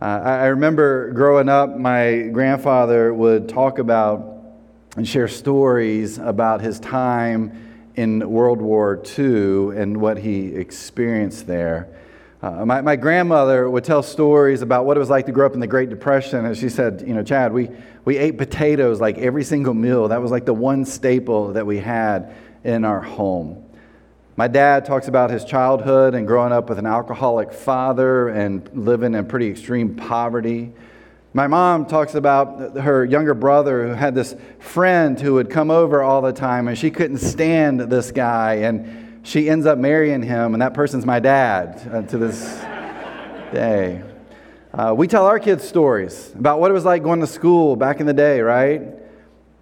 Uh, I, remember growing up, my grandfather would talk about and share stories about his time in World War II and what he experienced there. Uh, my, my grandmother would tell stories about what it was like to grow up in the Great Depression. And she said, You know, Chad, we, we ate potatoes like every single meal. That was like the one staple that we had in our home. My dad talks about his childhood and growing up with an alcoholic father and living in pretty extreme poverty. My mom talks about her younger brother who had this friend who would come over all the time and she couldn't stand this guy and she ends up marrying him and that person's my dad uh, to this day. Uh, we tell our kids stories about what it was like going to school back in the day, right?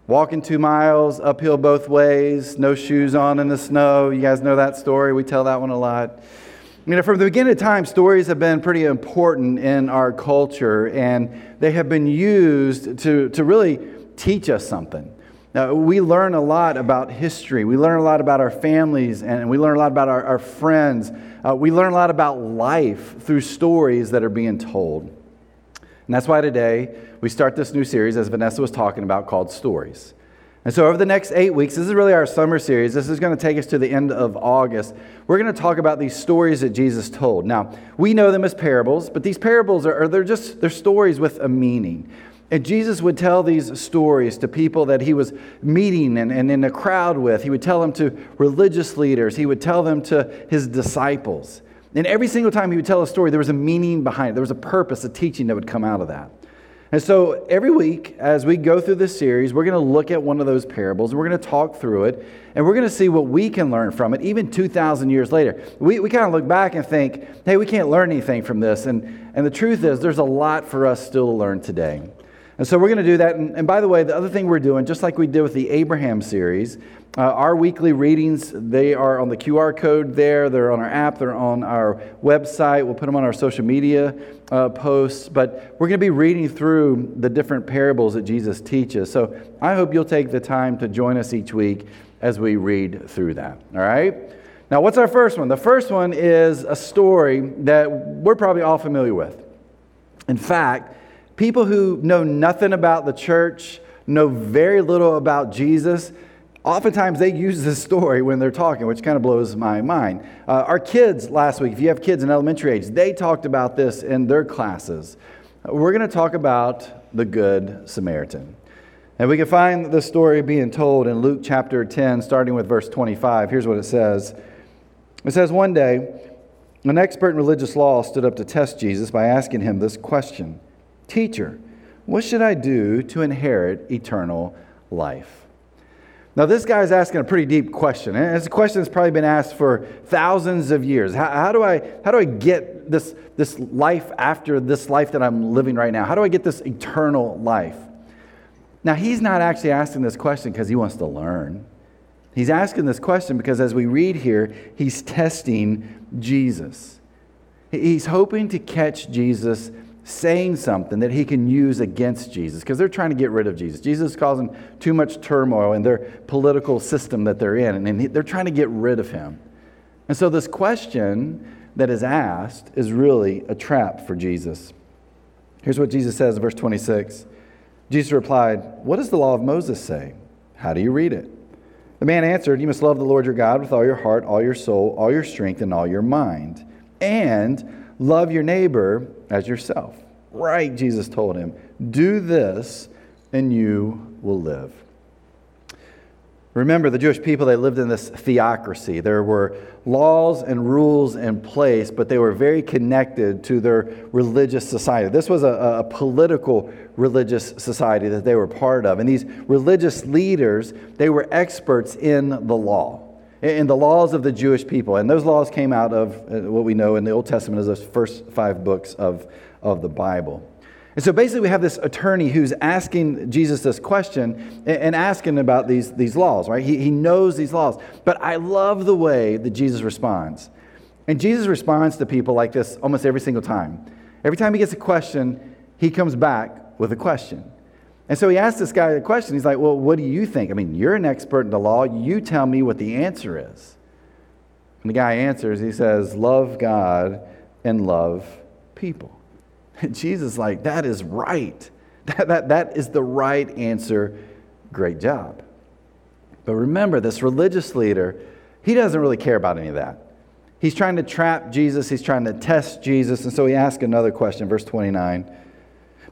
Walking two miles uphill both ways, no shoes on in the snow. You guys know that story. We tell that one a lot. You know, from the beginning of time, stories have been pretty important in our culture, and they have been used to, to really teach us something. Now, we learn a lot about history. We learn a lot about our families, and we learn a lot about our, our friends. Uh, we learn a lot about life through stories that are being told. And that's why today we start this new series, as Vanessa was talking about, called Stories. And so, over the next eight weeks, this is really our summer series. This is going to take us to the end of August. We're going to talk about these stories that Jesus told. Now, we know them as parables, but these parables are, they're just they're stories with a meaning. And Jesus would tell these stories to people that he was meeting and, and in a crowd with. He would tell them to religious leaders. He would tell them to his disciples. And every single time he would tell a story, there was a meaning behind it. There was a purpose, a teaching that would come out of that. And so every week, as we go through this series, we're going to look at one of those parables and we're going to talk through it and we're going to see what we can learn from it, even 2,000 years later. We, we kind of look back and think, hey, we can't learn anything from this. And, and the truth is, there's a lot for us still to learn today. And so we're going to do that. And, and, by the way, the other thing we're doing, just like we did with the Abraham series, uh, our weekly readings, they are on the QR code there. They're on our app. They're on our website. We'll put them on our social media uh, posts. But we're going to be reading through the different parables that Jesus teaches. So I hope you'll take the time to join us each week as we read through that. All right? Now, what's our first one? The first one is a story that we're probably all familiar with. In fact, People who know nothing about the church, know very little about Jesus, oftentimes they use this story when they're talking, which kind of blows my mind. Uh, our kids last week, if you have kids in elementary age, they talked about this in their classes. We're going to talk about the Good Samaritan. And we can find the story being told in Luke chapter 10, starting with verse 25. Here's what it says It says, One day, an expert in religious law stood up to test Jesus by asking him this question Teacher, what should I do to inherit eternal life? Now, this guy is asking a pretty deep question. And it's a question that's probably been asked for thousands of years. How, how, do, I, how do I get this, this life after this life that I'm living right now? How do I get this eternal life? Now, he's not actually asking this question because he wants to learn. He's asking this question because as we read here, he's testing Jesus. He's hoping to catch Jesus saying something that he can use against Jesus because they're trying to get rid of Jesus. Jesus is causing too much turmoil in their political system that they're in, and they're trying to get rid of him. And so, this question that is asked is really a trap for Jesus. Here's what Jesus says in verse 26 Jesus replied, What does the law of Moses say? How do you read it? The man answered, You must love the Lord your God with all your heart, all your soul, all your strength, and all your mind. And Love your neighbor as yourself. Right, Jesus told him. Do this, and you will live. Remember, the Jewish people, they lived in this theocracy. There were laws and rules in place, but they were very connected to their religious society. This was a, a, political religious society that they were part of. And these religious leaders, they were experts in the law in the laws of the Jewish people. And those laws came out of uh, what we know in the Old Testament as the first five books of, of the Bible. And so basically, we have this attorney who's asking Jesus this question and asking about these, these laws, right? He, he knows these laws. But I love the way that Jesus responds. And Jesus responds to people like this almost every single time. Every time he gets a question, he comes back with a question. And so he asked this guy a question. He's like, Well, what do you think? I mean, you're an expert in the law. You tell me what the answer is. And the guy answers, he says, Love God and love people. And Jesus like, that is right. That, that, that is the right answer. Great job. But remember, this religious leader, he doesn't really care about any of that. He's trying to trap Jesus, he's trying to test Jesus, and so he asks another question, verse 29.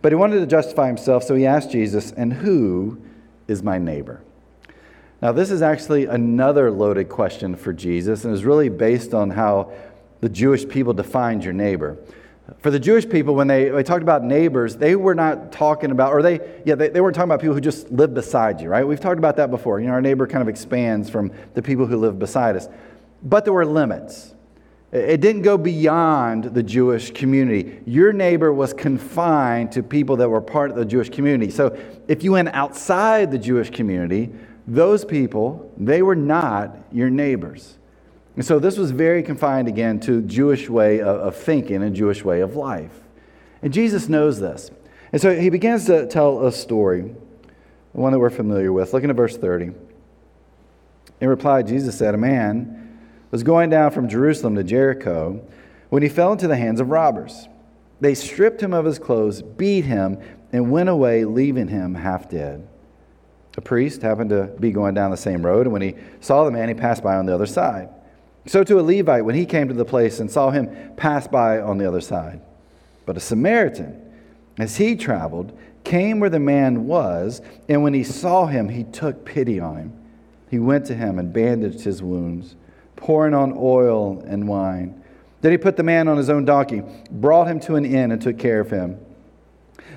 But he wanted to justify himself, so he asked Jesus, And who is my neighbor? Now, this is actually another loaded question for Jesus, and is really based on how the Jewish people defined your neighbor. For the Jewish people, when they, they talked about neighbors, they were not talking about, or they, yeah, they, they weren't talking about people who just live beside you, right? We've talked about that before. You know, our neighbor kind of expands from the people who live beside us. But there were limits. It didn't go beyond the Jewish community. Your neighbor was confined to people that were part of the Jewish community. So if you went outside the Jewish community, those people, they were not your neighbors. And so this was very confined again to Jewish way of, thinking and Jewish way of life. And Jesus knows this. And so he begins to tell a story, one that we're familiar with. Looking at verse 30. In reply, Jesus said, A man was going down from Jerusalem to Jericho when he fell into the hands of robbers. They stripped him of his clothes, beat him, and went away, leaving him half dead. A priest happened to be going down the same road, and when he saw the man, he passed by on the other side. So to a Levite, when he came to the place and saw him pass by on the other side. But a Samaritan, as he traveled, came where the man was, and when he saw him, he took pity on him. He went to him and bandaged his wounds, pouring on oil and wine. Then he put the man on his own donkey, brought him to an inn, and took care of him.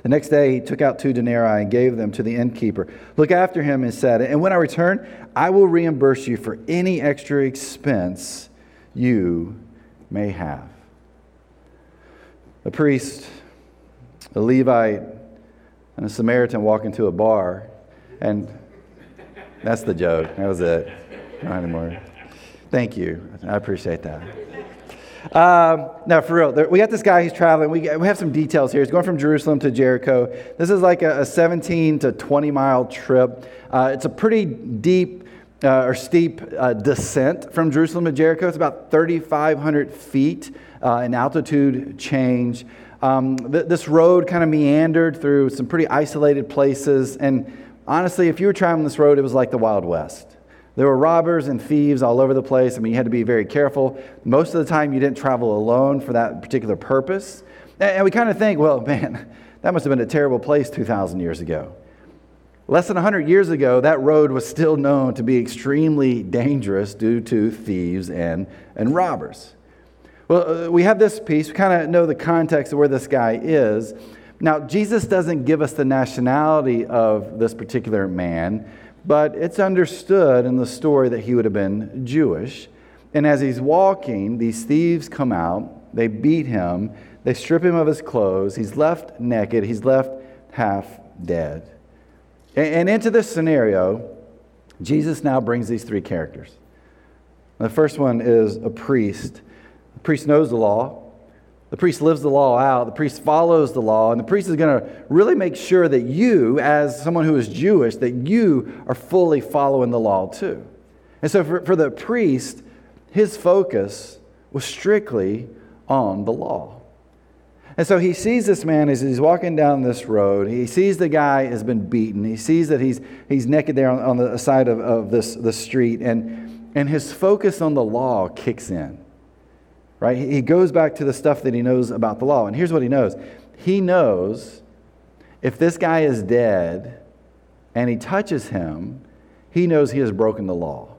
The next day he took out two denarii and gave them to the innkeeper. Look after him and said, And when I return, I will reimburse you for any extra expense you may have. A priest, a Levite, and a Samaritan walk into a bar, and that's the joke. That was it. Not anymore. Thank you. I appreciate that. Um, no, for real. We got this guy, he's traveling. We, we have some details here. He's going from Jerusalem to Jericho. This is like a, a 17 to 20 mile trip. Uh, it's a pretty deep uh, or steep uh, descent from Jerusalem to Jericho. It's about 3,500 feet uh, in altitude change. Um, th- this road kind of meandered through some pretty isolated places. And honestly, if you were traveling this road, it was like the Wild West. There were robbers and thieves all over the place. I mean, you had to be very careful. Most of the time, you didn't travel alone for that particular purpose. And we kind of think, well, man, that must have been a terrible place 2,000 years ago. Less than 100 years ago, that road was still known to be extremely dangerous due to thieves and, and robbers. Well, uh, we have this piece. We kind of know the context of where this guy is. Now, Jesus doesn't give us the nationality of this particular man, but it's understood in the story that he would have been Jewish. And as he's walking, these thieves come out, they beat him, they strip him of his clothes, he's left naked, he's left half dead. And into this scenario, Jesus now brings these three characters. The first one is a priest. The priest knows the law, the priest lives the law out, the priest follows the law, and the priest is going to really make sure that you, as someone who is Jewish, that you are fully following the law too. And so for, for the priest, his focus was strictly on the law. And so he sees this man as he's walking down this road. He sees the guy has been beaten. He sees that he's, he's naked there on, on the side of, of this, the street. And, and his focus on the law kicks in right? He goes back to the stuff that he knows about the law. And here's what he knows he knows if this guy is dead and he touches him, he knows he has broken the law.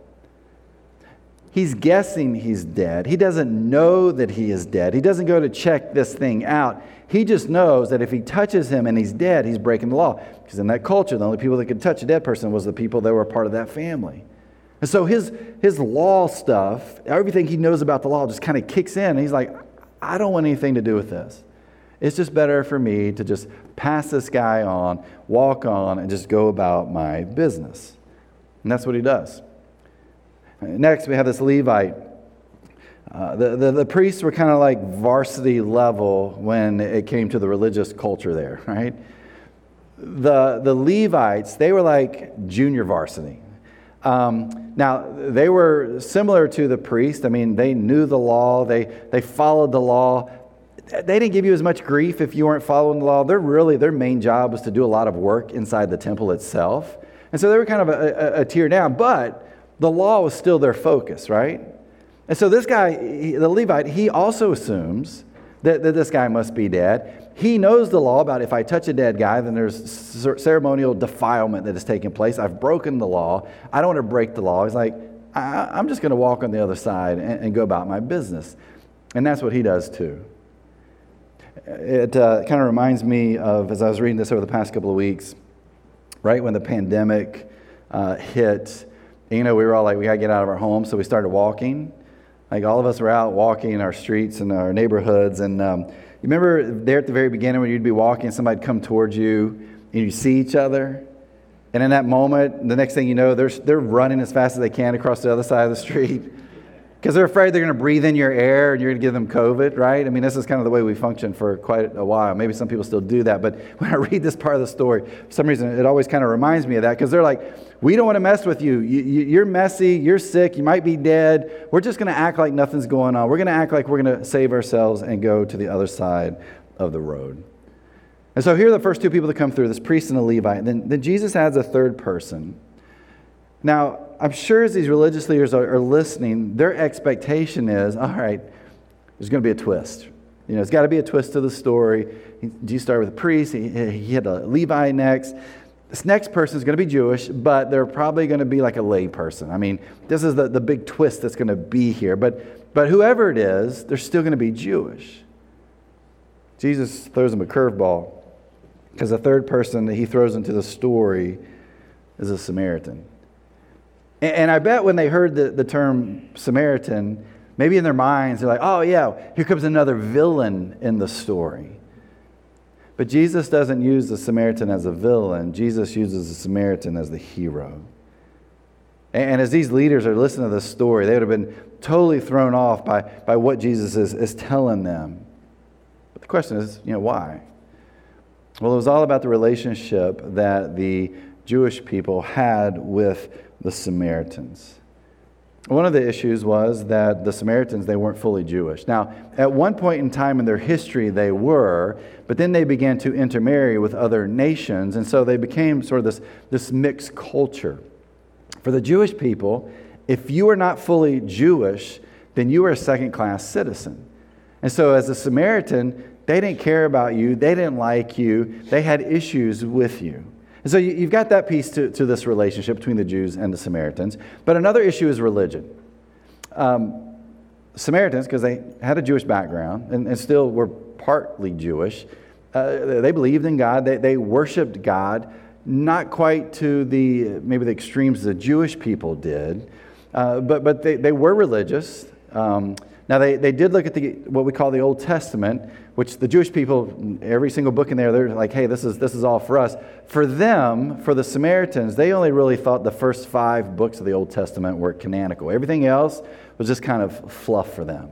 He's guessing he's dead. He doesn't know that he is dead. He doesn't go to check this thing out. He just knows that if he touches him and he's dead, he's breaking the law. Because in that culture, the only people that could touch a dead person was the people that were part of that family. And so his, his law stuff, everything he knows about the law just kind of kicks in. And he's like, I don't want anything to do with this. It's just better for me to just pass this guy on, walk on, and just go about my business. And that's what he does. Next, we have this Levite. Uh, the, the, the priests were kind of like varsity level when it came to the religious culture there, right? The, the Levites, they were like junior varsity. Um, now, they were similar to the priest. I mean, they knew the law, they, they followed the law they didn't give you as much grief if you weren't following the law. They're really, their main job was to do a lot of work inside the temple itself. And so they were kind of a, a, a tier down, but the law was still their focus, right? And so this guy, the Levite, he also assumes that, that this guy must be dead. He knows the law about if I touch a dead guy, then there's ceremonial defilement that is taking place. I've broken the law. I don't want to break the law. He's like, I, am just going to walk on the other side and, and, go about my business. And that's what he does too. It uh, kind of reminds me of, as I was reading this over the past couple of weeks, right when the pandemic uh, hit, you know, we were all like, we got to get out of our homes. So we started walking. Like all of us were out walking in our streets and our neighborhoods. And um, remember there at the very beginning when you'd be walking, somebody'd come towards you and you see each other. And in that moment, the next thing you know, they're, they're running as fast as they can across the other side of the street because they're afraid they're going to breathe in your air and you're going to give them COVID, right? I mean, this is kind of the way we function for quite a while. Maybe some people still do that. But when I read this part of the story, for some reason, it always kind of reminds me of that because they're like, we don't want to mess with you. you. are messy. You're sick. You might be dead. We're just going to act like nothing's going on. We're going to act like we're going to save ourselves and go to the other side of the road. And so here are the first two people to come through this priest and a Levite. Then, then Jesus adds a third person. Now, I'm sure as these religious leaders are, are listening, their expectation is all right, there's going to be a twist. You know, it's got to be a twist to the story. Jesus started with a priest, he, he had a Levi next. This next person is going to be Jewish, but they're probably going to be like a lay person. I mean, this is the, the big twist that's going to be here. But, but whoever it is, they're still going to be Jewish. Jesus throws them a curveball because the third person that he throws into the story is a Samaritan. And I bet when they heard the, the term Samaritan, maybe in their minds, they're like, oh, yeah, here comes another villain in the story. But Jesus doesn't use the Samaritan as a villain, Jesus uses the Samaritan as the hero. And as these leaders are listening to this story, they would have been totally thrown off by, by what Jesus is, is telling them. But the question is, you know, why? Well, it was all about the relationship that the Jewish people had with the Samaritans. One of the issues was that the Samaritans, they weren't fully Jewish. Now, at one point in time in their history, they were, but then they began to intermarry with other nations, and so they became sort of this, this mixed culture. For the Jewish people, if you are not fully Jewish, then you are a second class citizen. And so, as a Samaritan, they didn't care about you, they didn't like you, they had issues with you. And so you've got that piece to, to this relationship between the Jews and the Samaritans. But another issue is religion. Um, Samaritans, because they had a Jewish background and, and still were partly Jewish, uh, they believed in God, they, they worshiped God, not quite to the maybe the extremes the Jewish people did, uh, but, but they, they were religious. Um, now, they, they did look at the, what we call the Old Testament, which the Jewish people, every single book in there, they're like, hey, this is, this is all for us. For them, for the Samaritans, they only really thought the first five books of the Old Testament were canonical. Everything else was just kind of fluff for them.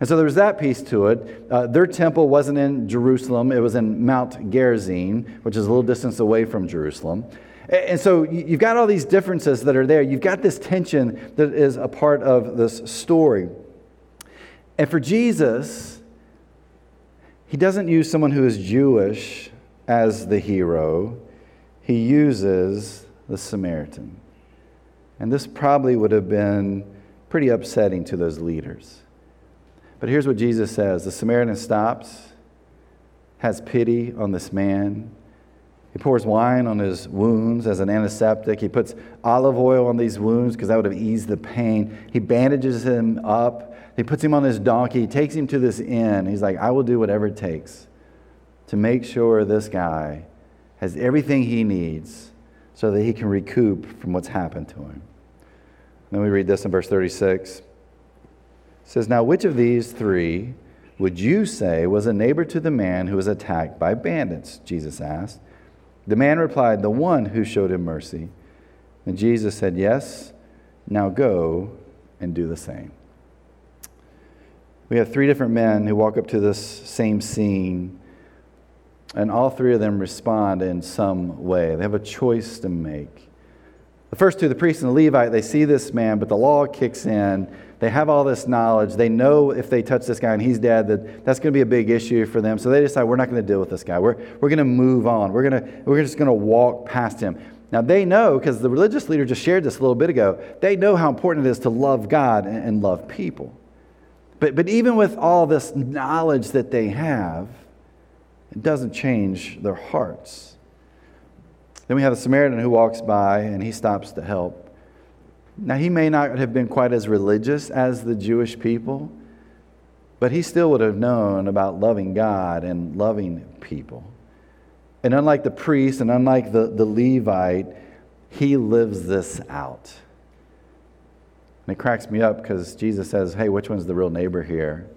And so there was that piece to it. Uh, their temple wasn't in Jerusalem, it was in Mount Gerizim, which is a little distance away from Jerusalem. And so you've got all these differences that are there. You've got this tension that is a part of this story. And for Jesus, he doesn't use someone who is Jewish as the hero, he uses the Samaritan. And this probably would have been pretty upsetting to those leaders. But here's what Jesus says the Samaritan stops, has pity on this man. He pours wine on his wounds as an antiseptic. He puts olive oil on these wounds because that would have eased the pain. He bandages him up. He puts him on his donkey, he takes him to this inn. He's like, I will do whatever it takes to make sure this guy has everything he needs so that he can recoup from what's happened to him. then we read this in verse 36. It says, Now which of these three would you say was a neighbor to the man who was attacked by bandits? Jesus asked. The man replied, The one who showed him mercy. And Jesus said, Yes, now go and do the same. We have three different men who walk up to this same scene, and all three of them respond in some way. They have a choice to make. The first two, the priest and the Levite, they see this man, but the law kicks in. They have all this knowledge. They know if they touch this guy and he's dead, that that's going to be a big issue for them. So they decide we're not going to deal with this guy. We're, we're going to move on. We're, going to, we're just going to walk past him. Now they know, because the religious leader just shared this a little bit ago, they know how important it is to love God and, and love people. But, but even with all this knowledge that they have, it doesn't change their hearts. Then we have the Samaritan who walks by and he stops to help. Now, he may not have been quite as religious as the Jewish people, but he still would have known about loving God and loving people. And unlike the priest and unlike the, the Levite, he lives this out. And it cracks me up because Jesus says, Hey, which one's the real neighbor here?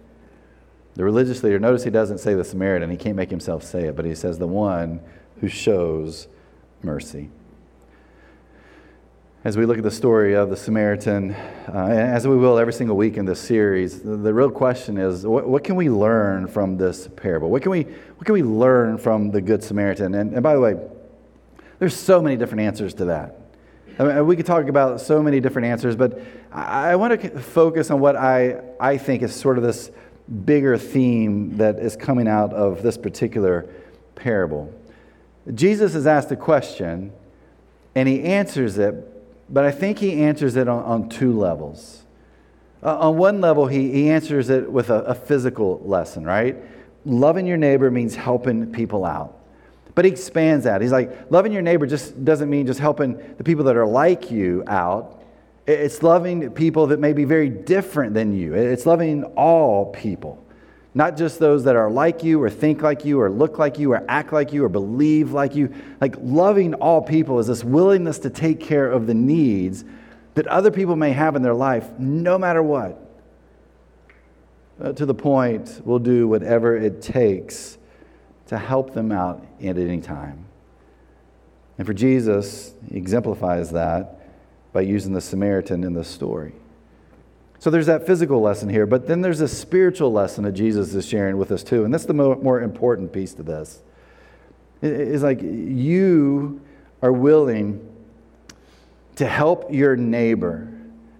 The religious leader, notice he doesn't say the Samaritan, he can't make himself say it, but he says the one who shows mercy as we look at the story of the Samaritan, uh, as we will every single week in this series, the, the real question is what, what, can we learn from this parable? What can we, what can we learn from the Good Samaritan? And, and by the way, there's so many different answers to that. I mean, we could talk about so many different answers, but I, want to focus on what I, I think is sort of this bigger theme that is coming out of this particular parable. Jesus is asked a question, and he answers it but I think he answers it on, on two levels. Uh, on one level, he, he answers it with a, a physical lesson, right? Loving your neighbor means helping people out. But he expands that. He's like, loving your neighbor just doesn't mean just helping the people that are like you out. It's loving people that may be very different than you. It's loving all people. Not just those that are like you or think like you or look like you or act like you or believe like you. Like loving all people is this willingness to take care of the needs that other people may have in their life, no matter what. Uh, to the point, we'll do whatever it takes to help them out at any time. And for Jesus, he exemplifies that by using the Samaritan in the story. So there's that physical lesson here, but then there's a spiritual lesson that Jesus is sharing with us too. And that's the more, more important piece to this. It's like you are willing to help your neighbor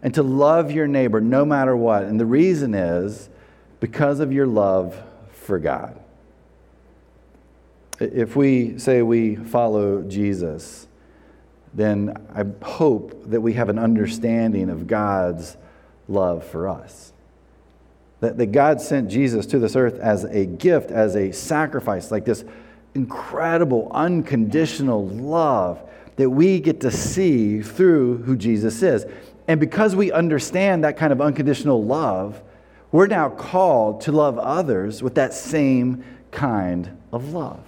and to love your neighbor no matter what. And the reason is because of your love for God. If we say we follow Jesus, then I hope that we have an understanding of God's love for us. That, that God sent Jesus to this earth as a gift, as a sacrifice, like this incredible, unconditional love that we get to see through who Jesus is. And because we understand that kind of unconditional love, we're now called to love others with that same kind of love,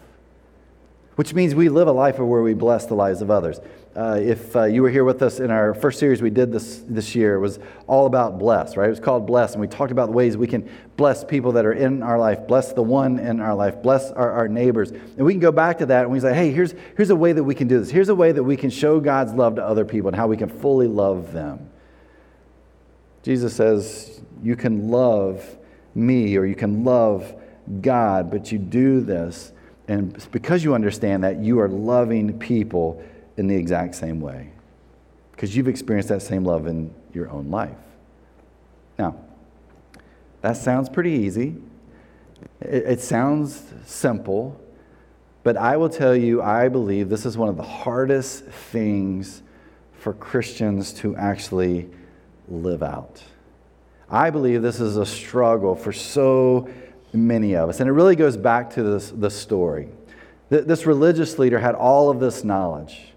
which means we live a life of where we bless the lives of others. Uh, if uh, you were here with us in our first series we did this this year, it was all about bless, right? It was called bless, and we talked about the ways we can bless people that are in our life, bless the one in our life, bless our, our neighbors. And we can go back to that and we say, hey, here's, here's a way that we can do this. Here's a way that we can show God's love to other people and how we can fully love them. Jesus says, you can love me or you can love God, but you do this. And because you understand that, you are loving people in the exact same way because you've experienced that same love in your own life. Now, that sounds pretty easy. It, it, sounds simple, but I will tell you, I believe this is one of the hardest things for Christians to actually live out. I believe this is a struggle for so many of us. And it really goes back to this, this story. This religious leader had all of this knowledge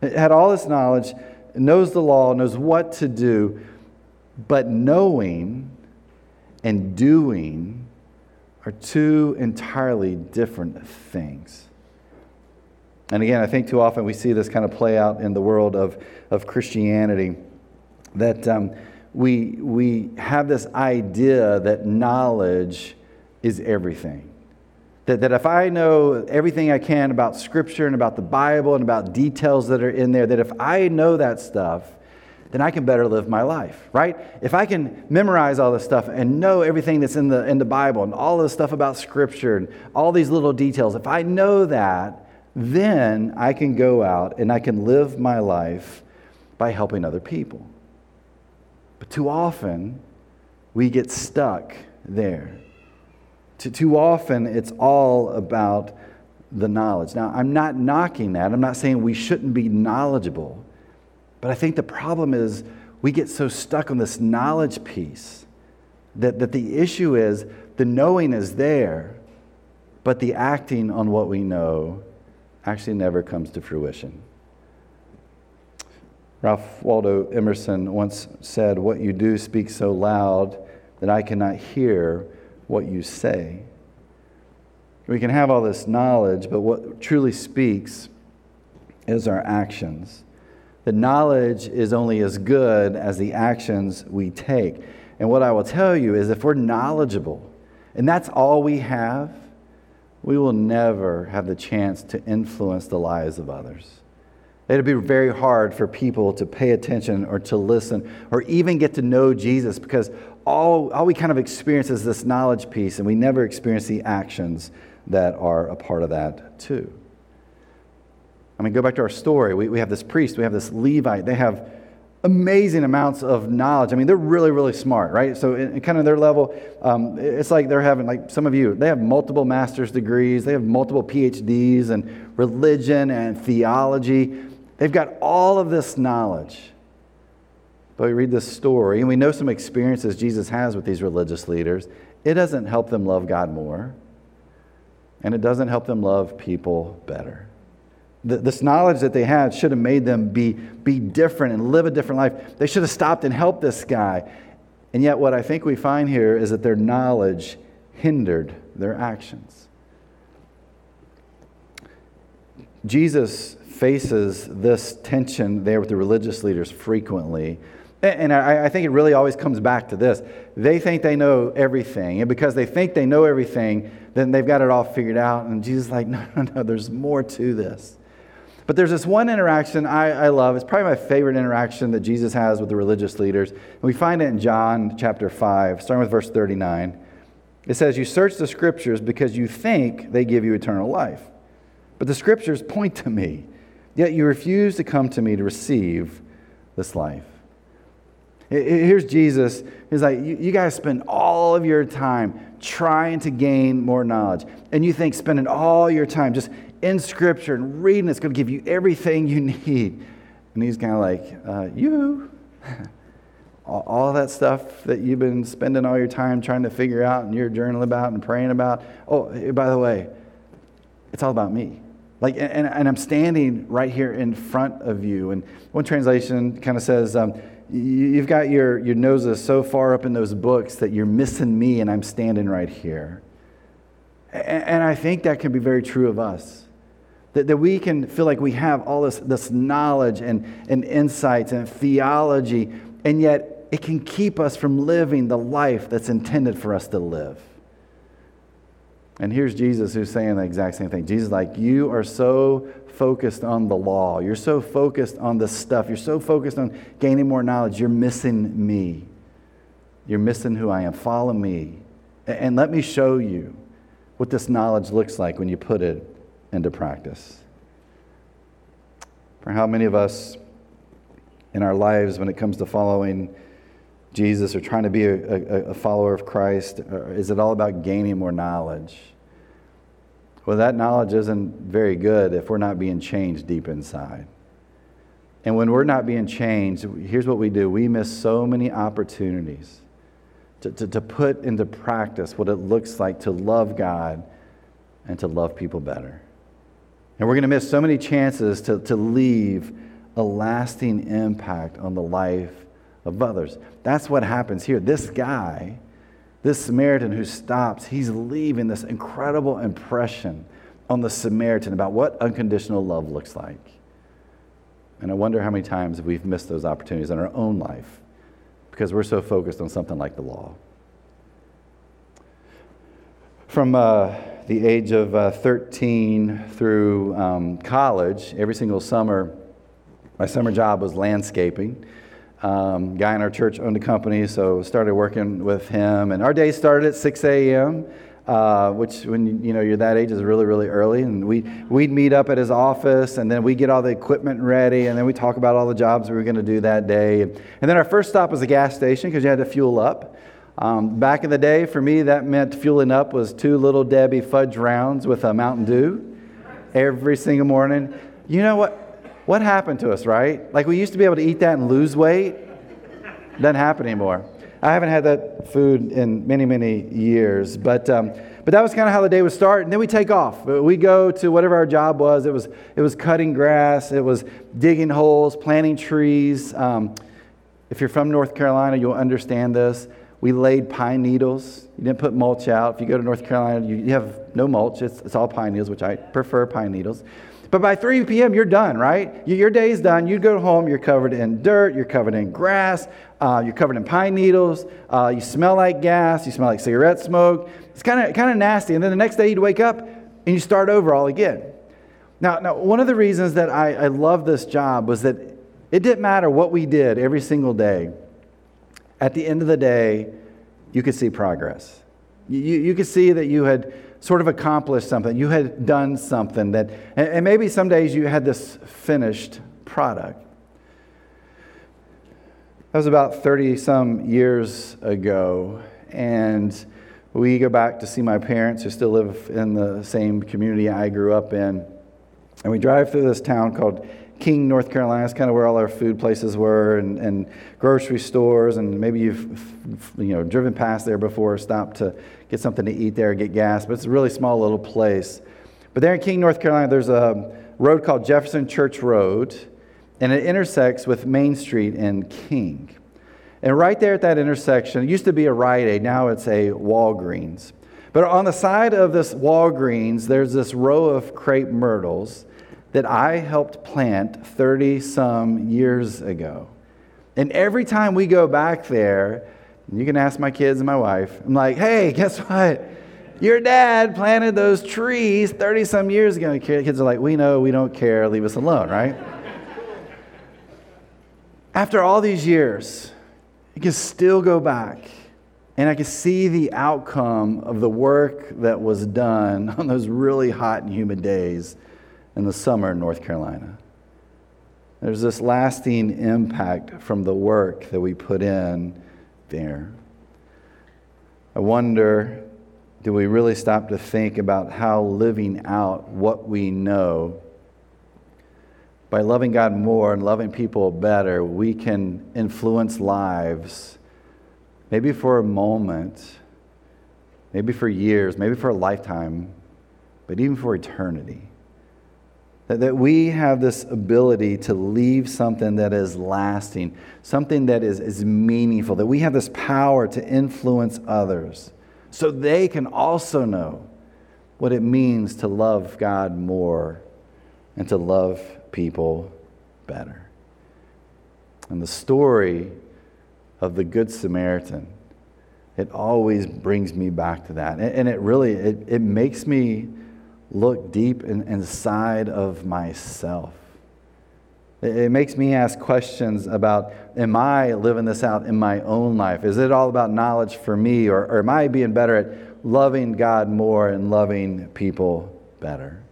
it had all this knowledge, knows the law, knows what to do, but knowing and doing are two entirely different things. And again, I think too often we see this kind of play out in the world of, of Christianity that um, we, we have this idea that knowledge is everything. That, that if I know everything I can about Scripture and about the Bible and about details that are in there, that if I know that stuff, then I can better live my life, right? If I can memorize all this stuff and know everything that's in the, in the Bible and all this stuff about Scripture and all these little details, if I know that, then I can go out and I can live my life by helping other people. But too often, we get stuck there. Too, too often, it's all about the knowledge. Now, I'm not knocking that. I'm not saying we shouldn't be knowledgeable. But I think the problem is we get so stuck on this knowledge piece that, that the issue is the knowing is there, but the acting on what we know actually never comes to fruition. Ralph Waldo Emerson once said, What you do speaks so loud that I cannot hear what you say. We can have all this knowledge, but what truly speaks is our actions. The knowledge is only as good as the actions we take. And what I will tell you is if we're knowledgeable, and that's all we have, we will never have the chance to influence the lives of others. It'd be very hard for people to pay attention or to listen or even get to know Jesus because all, all we kind of experience is this knowledge piece and we never experience the actions that are a part of that too. I mean, go back to our story. We, we have this priest, we have this Levite. They have amazing amounts of knowledge. I mean, they're really, really smart, right? So, in, in kind of their level, um, it's like they're having, like some of you, they have multiple master's degrees, they have multiple PhDs in religion and theology. They've got all of this knowledge. But we read this story, and we know some experiences Jesus has with these religious leaders. It doesn't help them love God more, and it doesn't help them love people better. this knowledge that they had should have made them be, be different and live a different life. They should have stopped and helped this guy. And yet, what I think we find here is that their knowledge hindered their actions. Jesus faces this tension there with the religious leaders frequently. And I, think it really always comes back to this. They think they know everything. And because they think they know everything, then they've got it all figured out. And Jesus is like, no, no, no, there's more to this. But there's this one interaction I, I love. It's probably my favorite interaction that Jesus has with the religious leaders. And we find it in John chapter 5, starting with verse 39. It says, You search the scriptures because you think they give you eternal life. But the scriptures point to me. Yet you refuse to come to me to receive this life. Here's Jesus. He's like, you guys spend all of your time trying to gain more knowledge. And you think spending all your time just in Scripture and reading it's going to give you everything you need. And he's kind of like, uh, you, all that stuff that you've been spending all your time trying to figure out and you're journaling about and praying about. Oh, by the way, it's all about me. Like, and, and I'm standing right here in front of you. And one translation kind of says, um, You've got your, your noses so far up in those books that you're missing me, and I'm standing right here. And, and I think that can be very true of us. That, that we can feel like we have all this, this knowledge and, and insights and theology, and yet it can keep us from living the life that's intended for us to live. And here's Jesus who's saying the exact same thing. Jesus like, You are so focused on the law. You're so focused on the stuff. You're so focused on gaining more knowledge. You're missing me. You're missing who I am. Follow me. And let me show you what this knowledge looks like when you put it into practice. For how many of us in our lives, when it comes to following Jesus or trying to be a, a, a follower of Christ? Uh, is it all about gaining more knowledge? Well, that knowledge isn't very good if we're not being changed deep inside. And when we're not being changed, here's what we do we miss so many opportunities to, to, to put into practice what it looks like to love God and to love people better. And we're going to miss so many chances to, to leave a lasting impact on the life of others. That's what happens here. This guy, this Samaritan who stops, he's leaving this incredible impression on the Samaritan about what unconditional love looks like. And I wonder how many times we've missed those opportunities in our own life because we're so focused on something like the law. From uh, the age of uh, 13 through um, college, every single summer, my summer job was landscaping. Um, guy in our church owned a company, so started working with him. And our day started at 6 a.m., uh, which when you know you're that age is really really early. And we we'd meet up at his office, and then we get all the equipment ready, and then we talk about all the jobs we were going to do that day. And, then our first stop was a gas station because you had to fuel up Um, back in the day, for me, that meant fueling up was two Little Debbie fudge rounds with a Mountain Dew every single morning. You know what? What happened to us, right? Like we used to be able to eat that and lose weight. Doesn't happen anymore. I haven't had that food in many, many years, but um, but that was kind of how the day would start, and then we take off. We go to whatever our job was. It was it was cutting grass, it was digging holes, planting trees. Um, if you're from North Carolina, you'll understand this. We laid pine needles. You didn't put mulch out. If you go to North Carolina, you, have no mulch. It's, it's all pine needles, which I prefer pine needles. But by 3 p.m., you're done, right? Your day's done. You go home, you're covered in dirt, you're covered in grass, uh, you're covered in pine needles, uh, you smell like gas, you smell like cigarette smoke. It's kind of kind of nasty. And then the next day you'd wake up and you start over all again. Now, now one of the reasons that I, I love this job was that it didn't matter what we did every single day. At the end of the day, you could see progress. You, you could see that you had sort of accomplished something. You had done something that, and maybe some days you had this finished product. That was about 30 some years ago, and we go back to see my parents who still live in the same community I grew up in. And we drive through this town called King, North Carolina. It's kind of where all our food places were and, and grocery stores. And maybe you've you know, driven past there before, stopped to get something to eat there, get gas. But it's a really small little place. But there in King, North Carolina, there's a road called Jefferson Church Road, and it intersects with Main Street in King. And right there at that intersection, it used to be a Rite Aid, now it's a Walgreens. But on the side of this Walgreens, there's this row of crepe myrtles that I helped plant 30 some years ago. And every time we go back there, you can ask my kids and my wife, I'm like, hey, guess what? Your dad planted those trees 30 some years ago. And kids are like, we know, we don't care, leave us alone, right? After all these years, I can still go back and I can see the outcome of the work that was done on those really hot and humid days in the summer in North Carolina. There's this lasting impact from the work that we put in there. I wonder do we really stop to think about how living out what we know, by loving God more and loving people better, we can influence lives, maybe for a moment, maybe for years, maybe for a lifetime, but even for eternity? That, that we have this ability to leave something that is lasting, something that is, is meaningful, that we have this power to influence others so they can also know what it means to love God more and to love people better. And the story of the Good Samaritan, it always brings me back to that. And, it really, it, it makes me look deep in, inside of myself. It, it makes me ask questions about Am I living this out in my own life? Is it all about knowledge for me, or, or am I being better at loving God more and loving people better?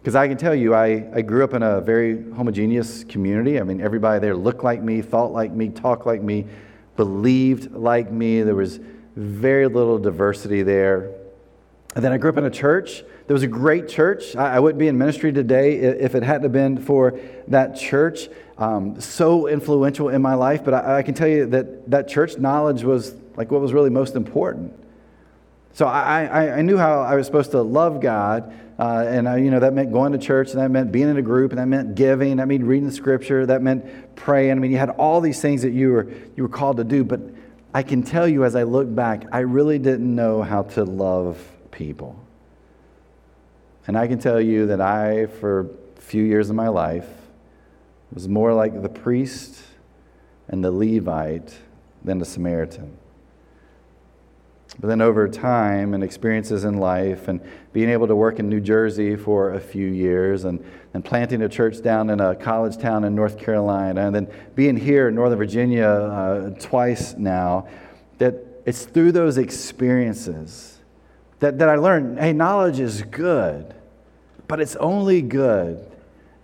Because I can tell you, I, I grew up in a very homogeneous community. I mean, everybody there looked like me, thought like me, talked like me, believed like me. There was very little diversity there. And then I grew up in a church there was a great church. I, I wouldn't be in ministry today if it hadn't been for that church. Um, so influential in my life, but I, I, can tell you that that church knowledge was like what was really most important. So I, I, I knew how I was supposed to love God, uh, and I, you know that meant going to church, and that meant being in a group, and that meant giving, that meant reading the scripture, that meant praying. I mean, you had all these things that you were you were called to do. But I can tell you, as I look back, I really didn't know how to love people. And I can tell you that I, for a few years of my life, was more like the priest and the Levite than the Samaritan. But then over time and experiences in life and being able to work in New Jersey for a few years and, and planting a church down in a college town in North Carolina and then being here in Northern Virginia uh, twice now, that it's through those experiences that, that I learned hey, knowledge is good. But it's only good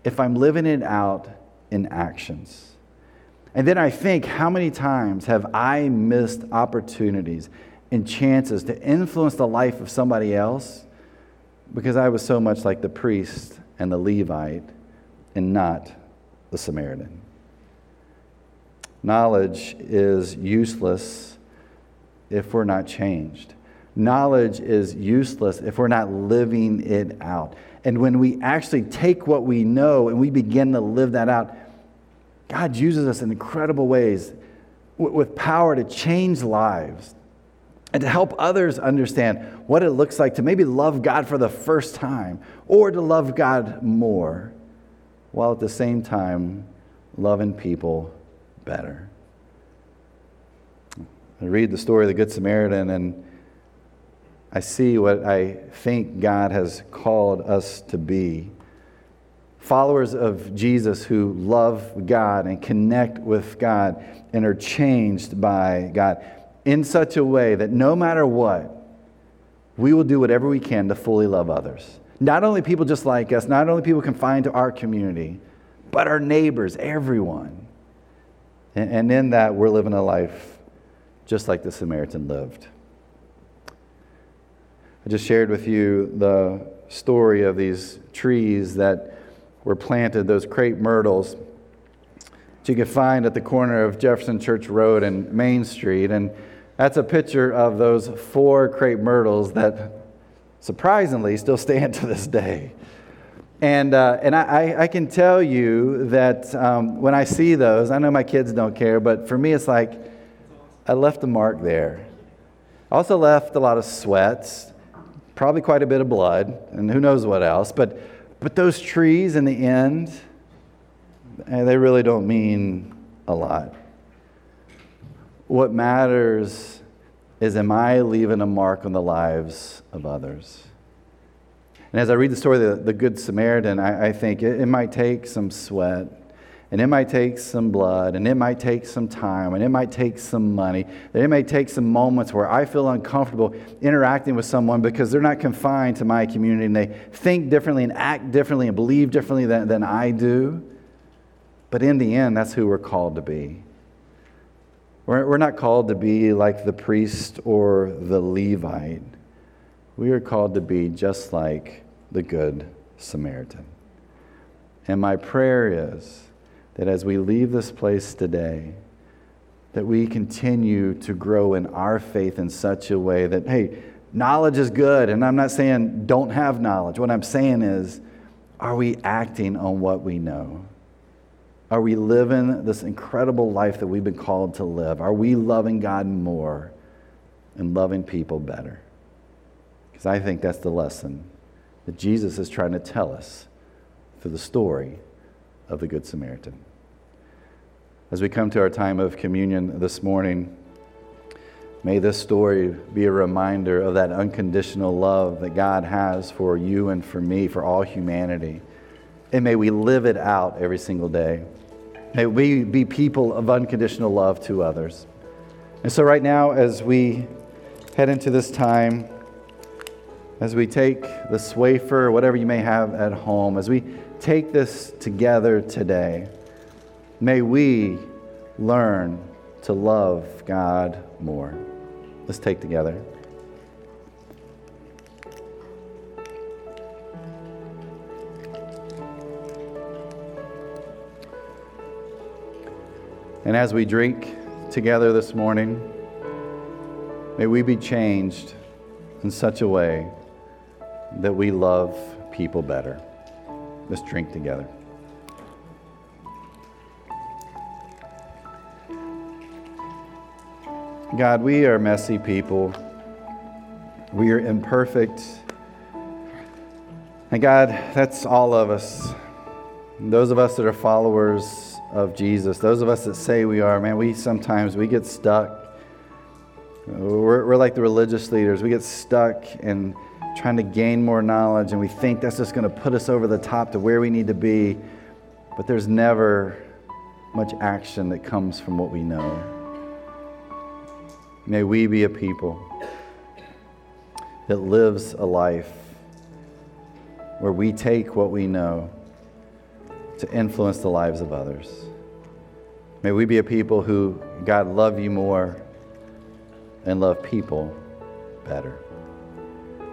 if I'm living it out in actions. And then I think, how many times have I missed opportunities and chances to influence the life of somebody else because I was so much like the priest and the Levite and not the Samaritan? Knowledge is useless if we're not changed. Knowledge is useless if we're not living it out. And when we actually take what we know and we begin to live that out, God uses us in incredible ways with power to change lives and to help others understand what it looks like to maybe love God for the first time or to love God more while at the same time loving people better. I read the story of the Good Samaritan and I see what I think God has called us to be. Followers of Jesus who love God and connect with God and are changed by God in such a way that no matter what, we will do whatever we can to fully love others. Not only people just like us, not only people confined to our community, but our neighbors, everyone. And, in that, we're living a life just like the Samaritan lived. I just shared with you the story of these trees that were planted, those crepe myrtles, that you can find at the corner of Jefferson Church Road and Main Street. And that's a picture of those four crepe myrtles that surprisingly still stand to this day. And, uh, and I, I can tell you that um, when I see those, I know my kids don't care, but for me, it's like I left a mark there. I also left a lot of sweats probably quite a bit of blood, and who knows what else. But, but those trees in the end, eh, they really don't mean a lot. What matters is am I leaving a mark on the lives of others? And as I read the story of the, the Good Samaritan, I, I think it, it might take some sweat and it might take some blood, and it might take some time, and it might take some money. And it may take some moments where I feel uncomfortable interacting with someone because they're not confined to my community and they think differently and act differently and believe differently than, than I do. But in the end, that's who we're called to be. We're, we're not called to be like the priest or the Levite. We are called to be just like the Good Samaritan. And my prayer is that as we leave this place today, that we continue to grow in our faith in such a way that, hey, knowledge is good. And I'm not saying don't have knowledge. What I'm saying is, are we acting on what we know? Are we living this incredible life that we've been called to live? Are we loving God more and loving people better? Because I think that's the lesson that Jesus is trying to tell us through the story of the Good Samaritan. As we come to our time of communion this morning, may this story be a reminder of that unconditional love that God has for you and for me, for all humanity. And may we live it out every single day. May we be people of unconditional love to others. And so, right now, as we head into this time, as we take the wafer, whatever you may have at home, as we take this together today, may we learn to love God more. Let's take together. And as we drink together this morning, may we be changed in such a way that we love people better. Let's drink together. God, we are messy people. We are imperfect. And God, that's all of us. Those of us that are followers of Jesus, those of us that say we are, man, we sometimes we get stuck. We're, we're like the religious leaders. We get stuck in trying to gain more knowledge, and we think that's just going to put us over the top to where we need to be. But there's never much action that comes from what we know. May we be a people that lives a life where we take what we know to influence the lives of others. May we be a people who, God, love you more and love people better.